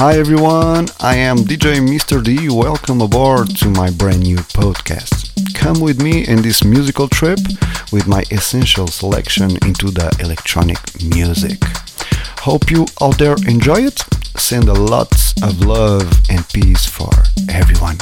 Hi everyone, I am DJ Mr. D. Welcome aboard to my brand new podcast. Come with me in this musical trip with my essential selection into the electronic music. Hope you out there enjoy it. Send a lots of love and peace for everyone.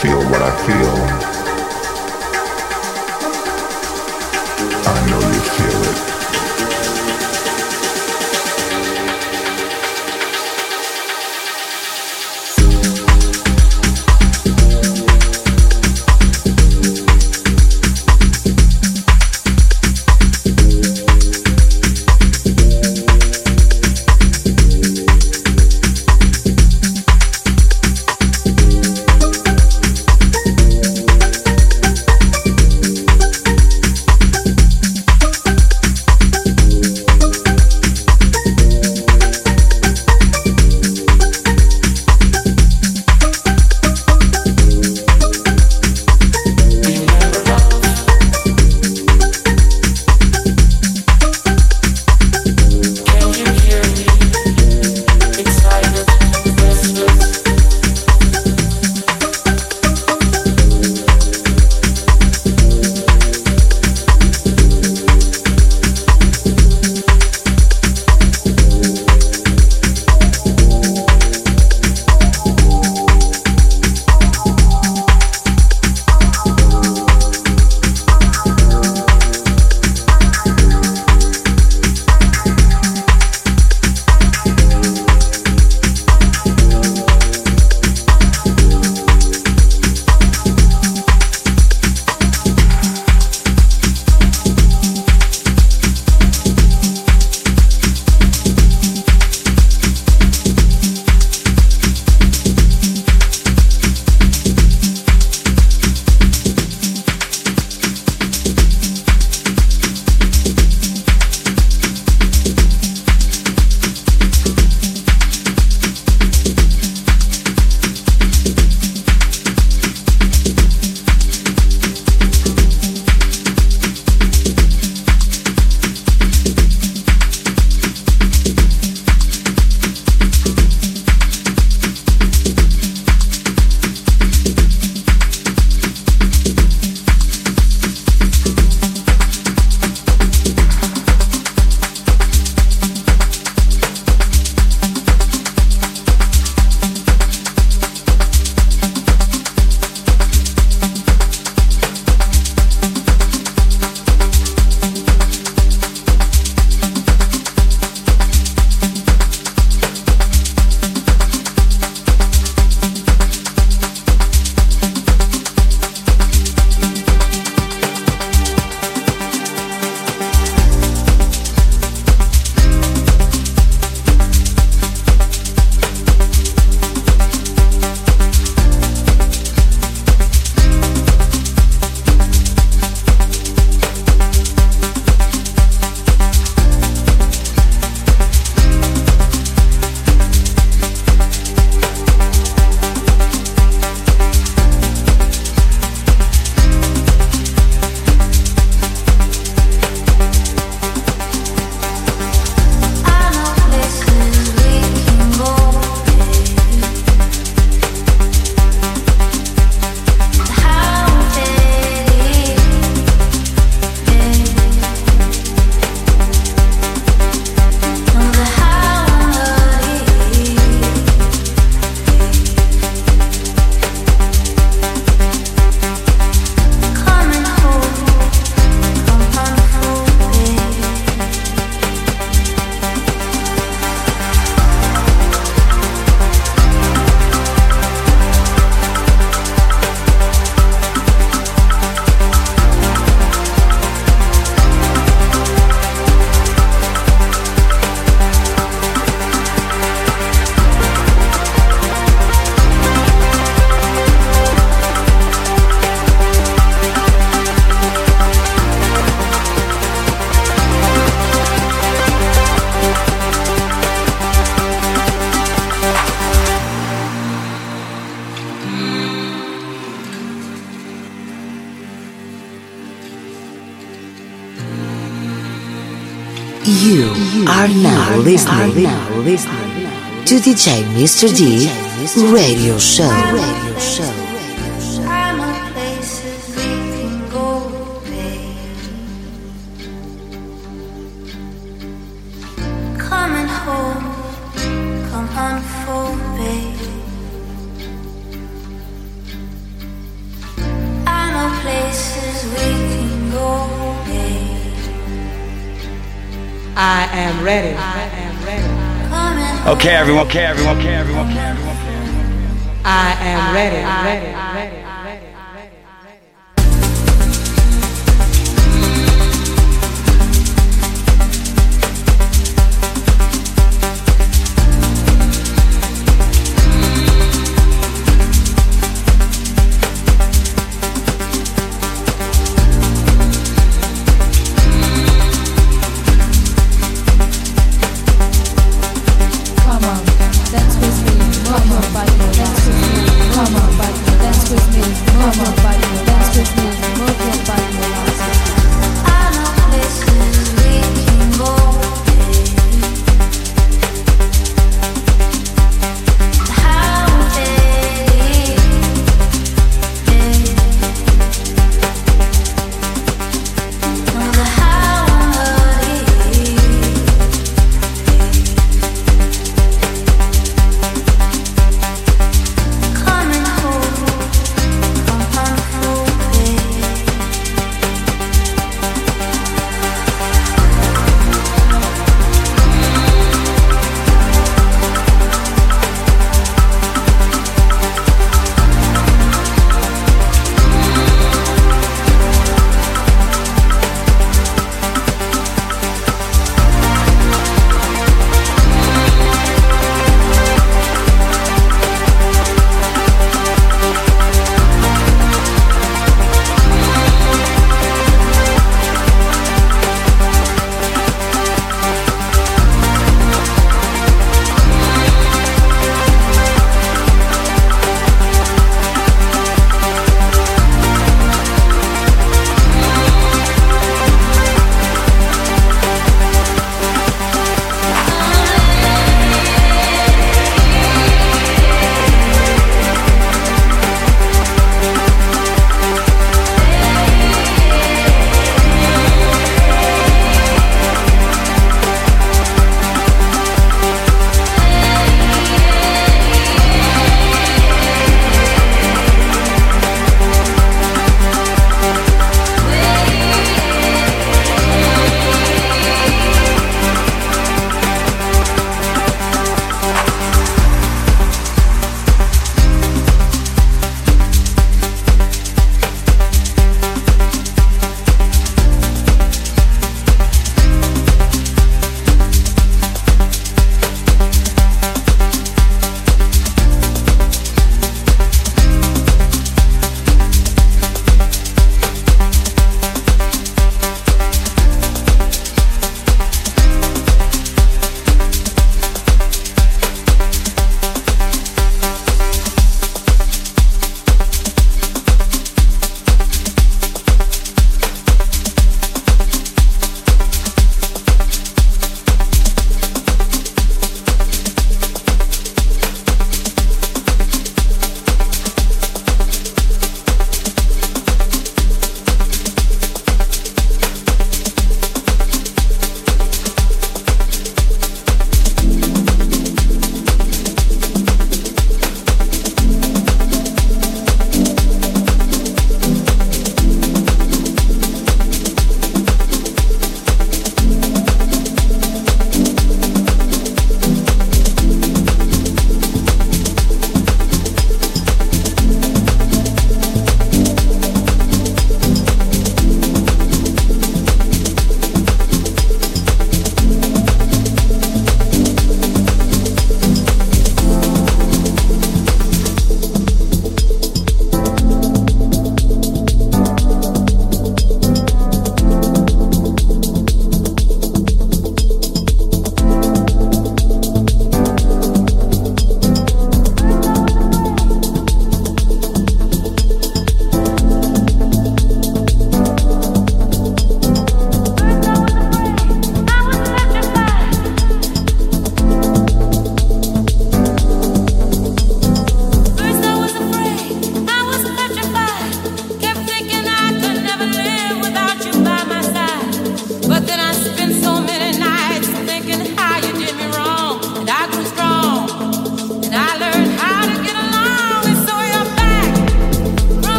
Feel what I feel? Listening, now listening to DJ Mr. D Radio Show. Radio Show. Ready. Okay, everyone. Okay, everyone. Okay, everyone. Okay, everyone. I am ready. Ready. Ready.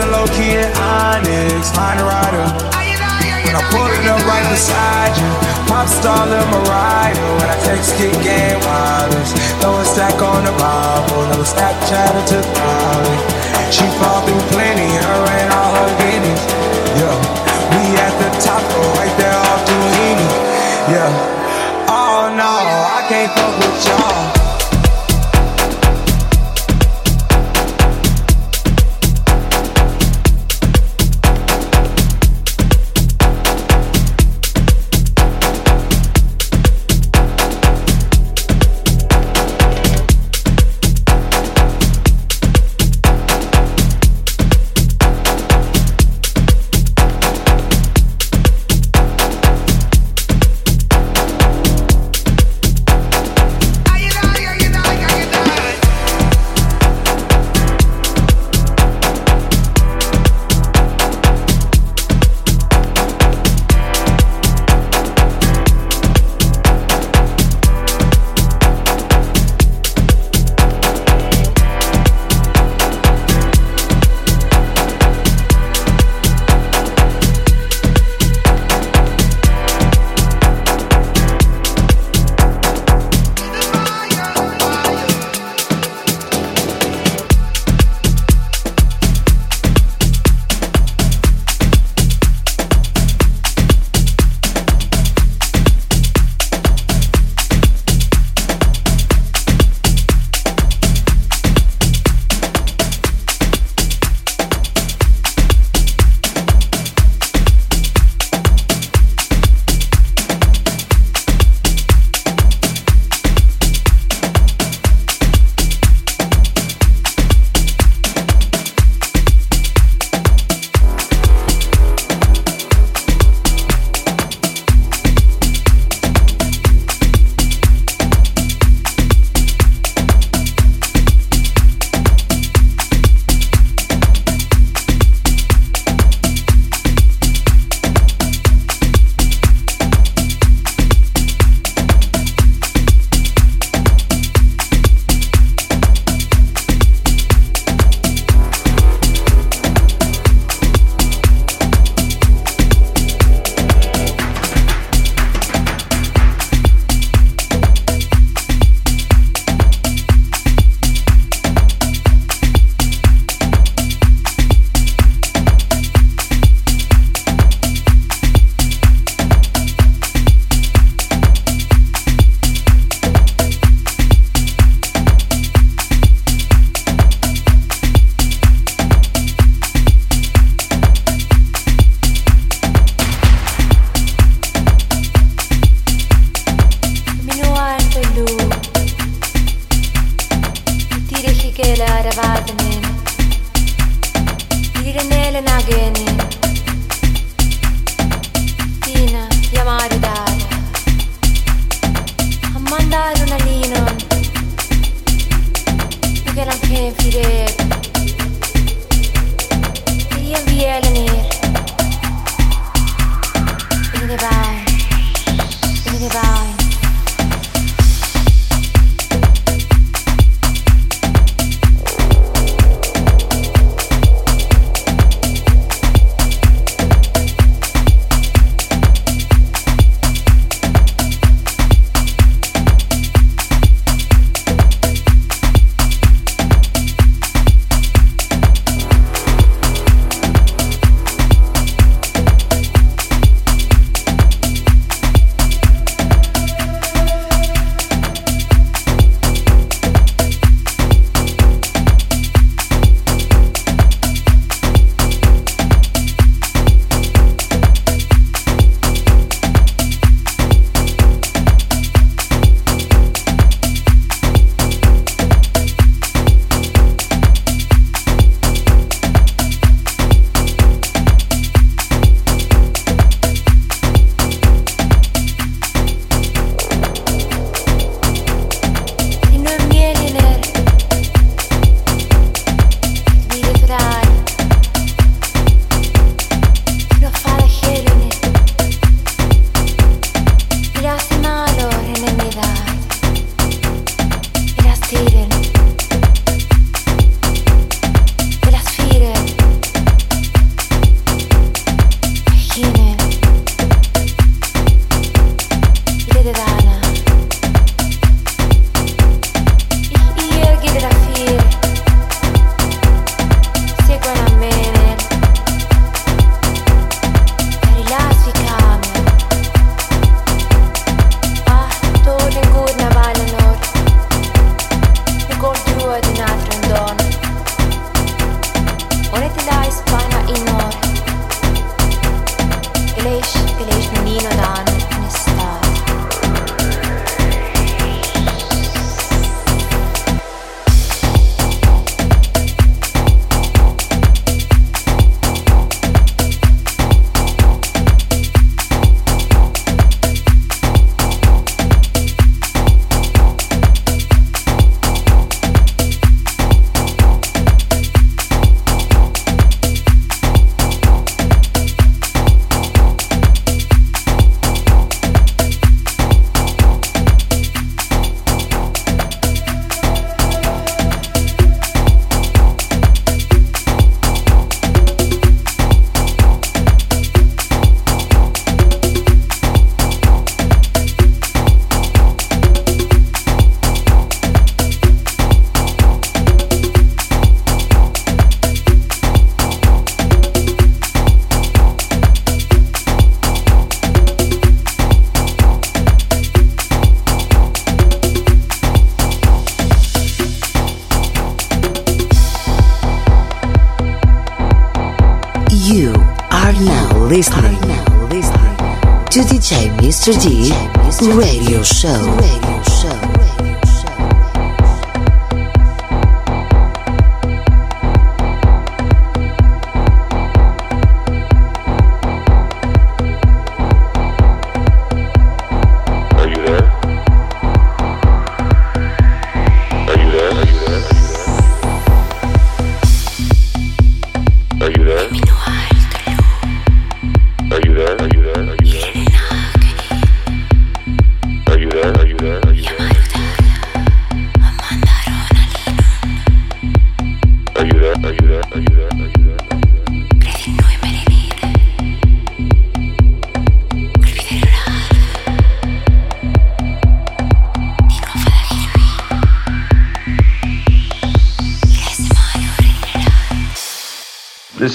I'm low key in Onyx, a rider. When I'm pulling up right beside you, pop star Lil Mariah. When I text kick game wireless, throw a stack on the Bible, no Snapchat to Molly. She fall through plenty, her and all her guineas. Yeah, we at the top, right there off Duini. Yeah, oh no, I can't fuck with y'all. Mr. D Radio Show. Radio Show.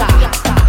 Yeah.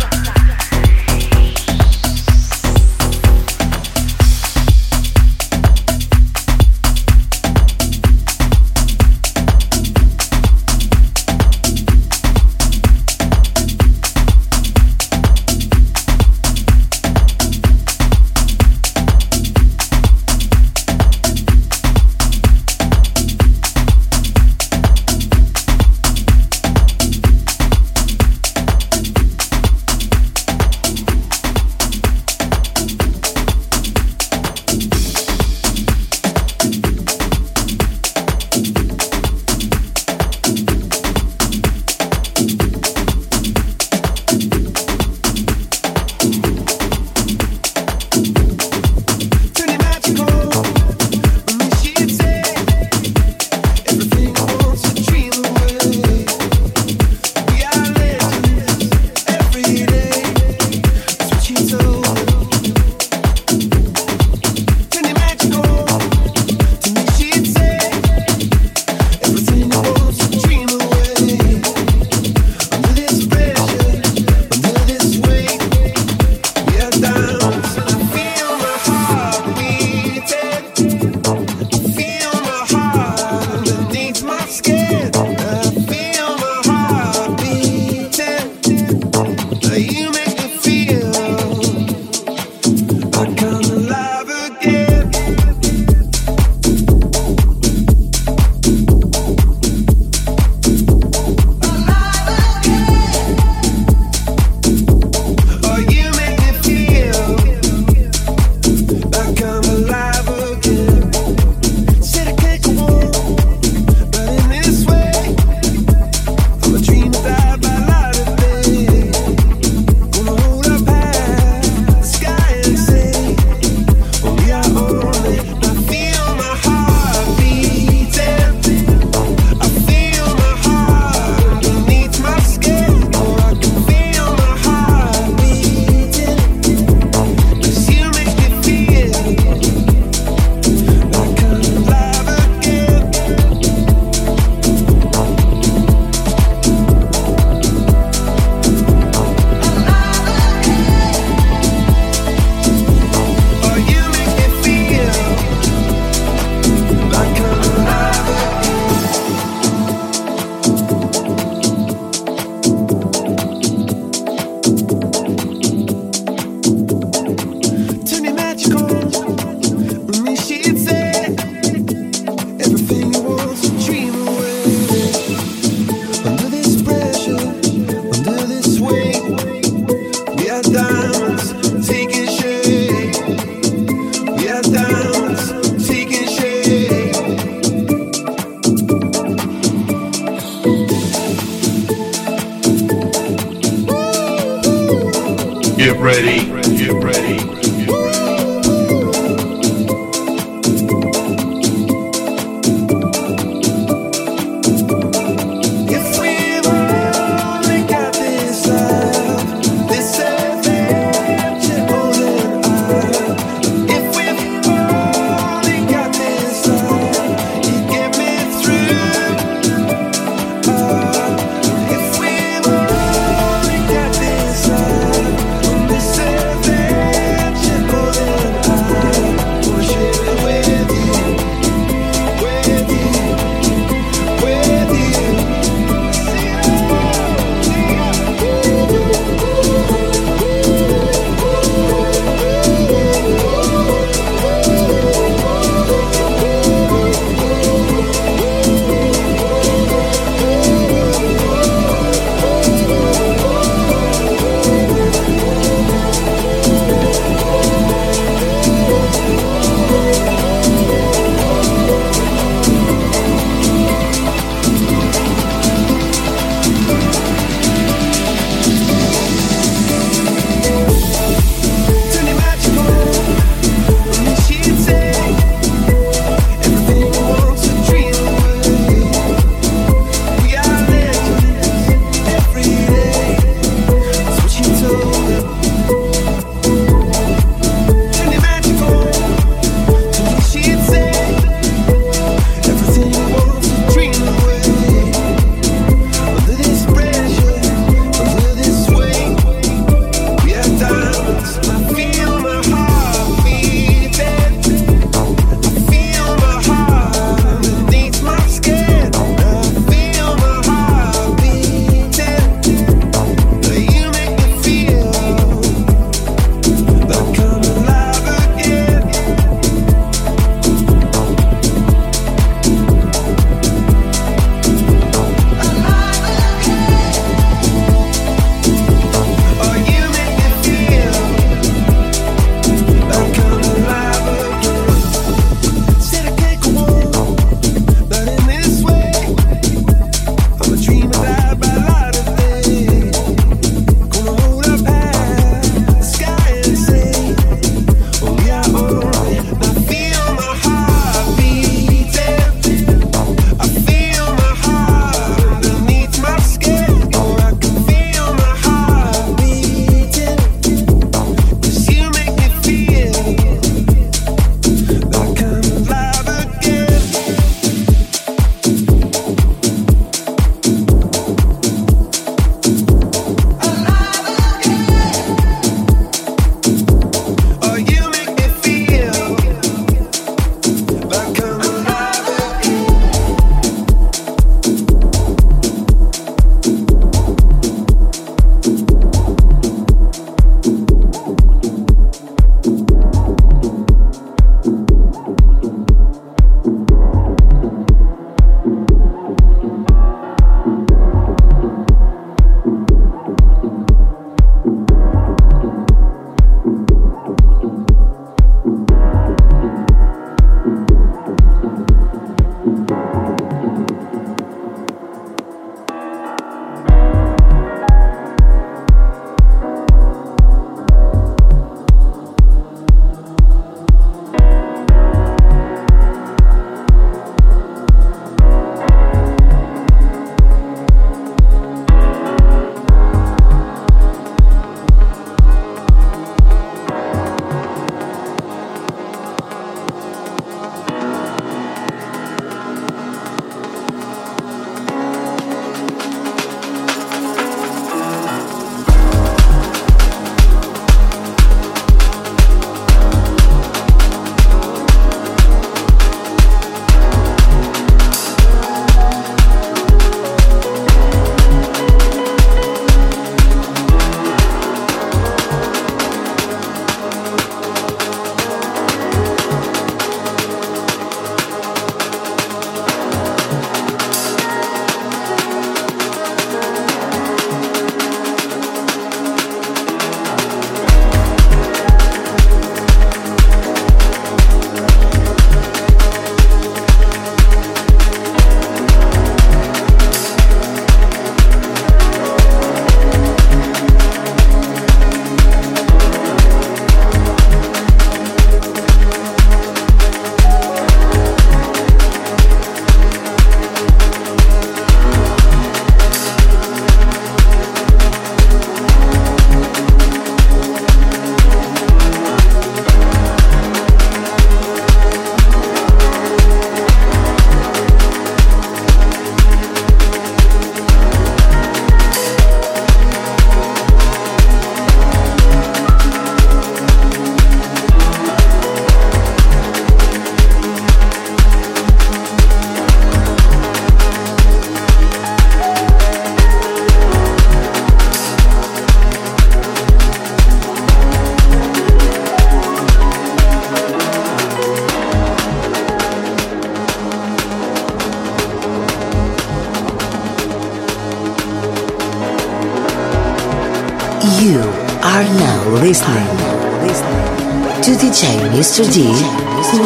Mr. D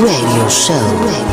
Radio Show.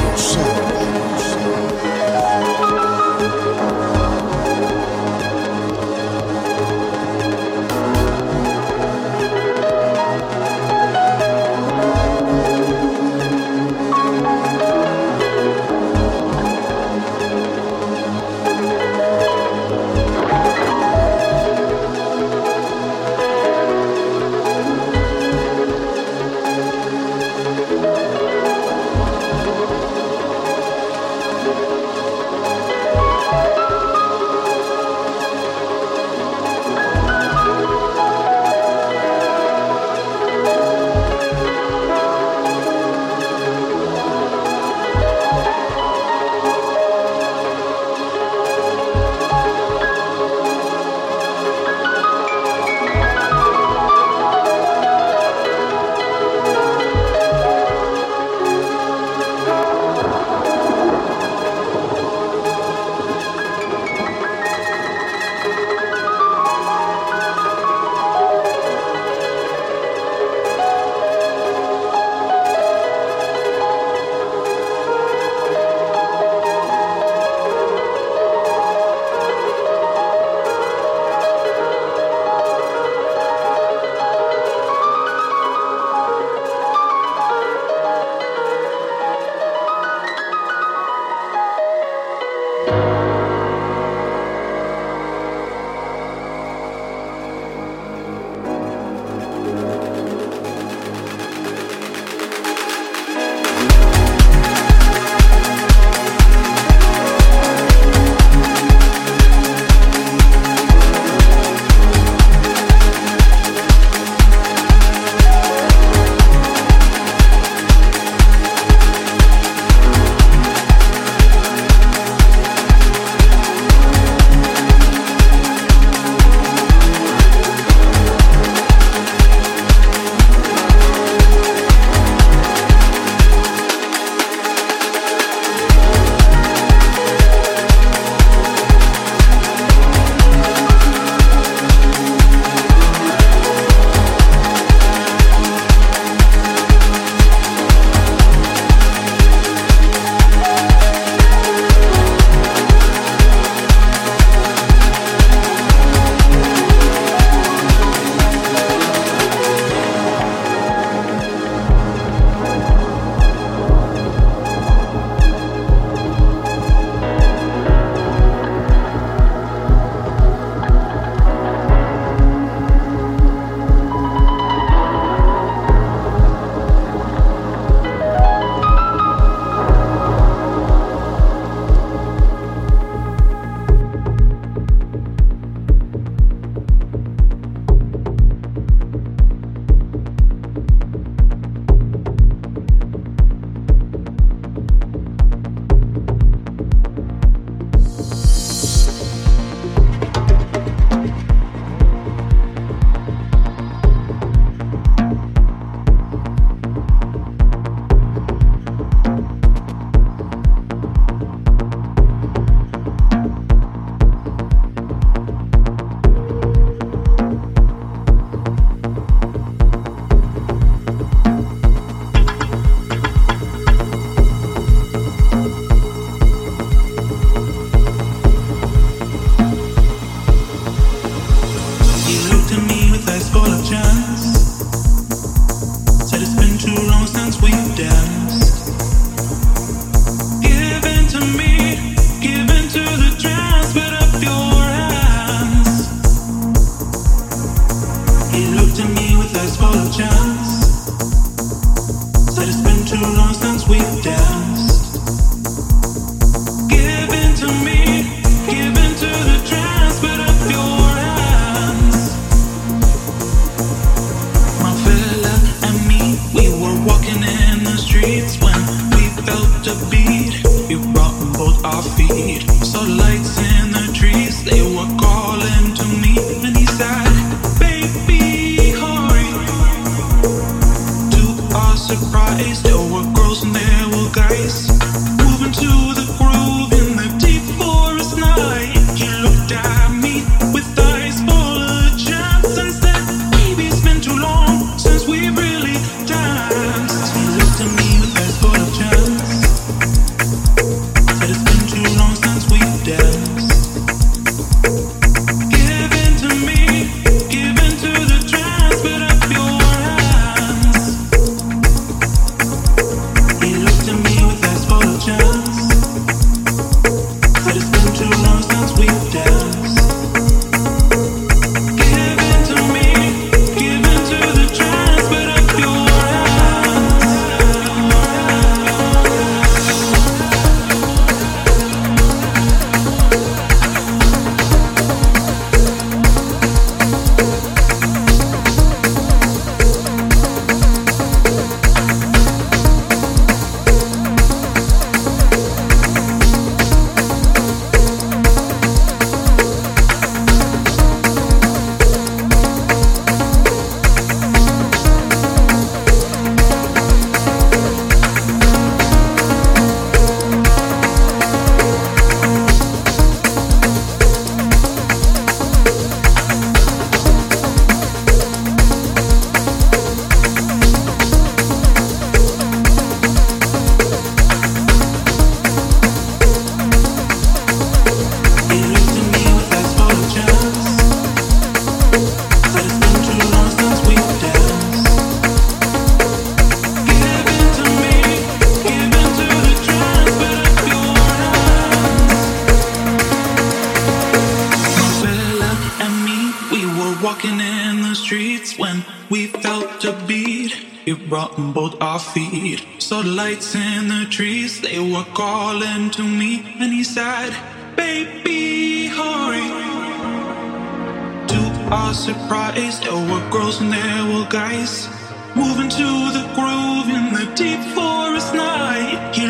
our feet. Saw lights in the trees, they were calling to me, and he said, Baby, hurry. To our surprise, there were girls and there were guys moving to the streets when we felt a beat. It brought both our feet. Saw lights in the trees, they were calling to me, and he said, Baby, hurry. To our surprise, there were girls and there were guys moving to the groove in the deep forest night. He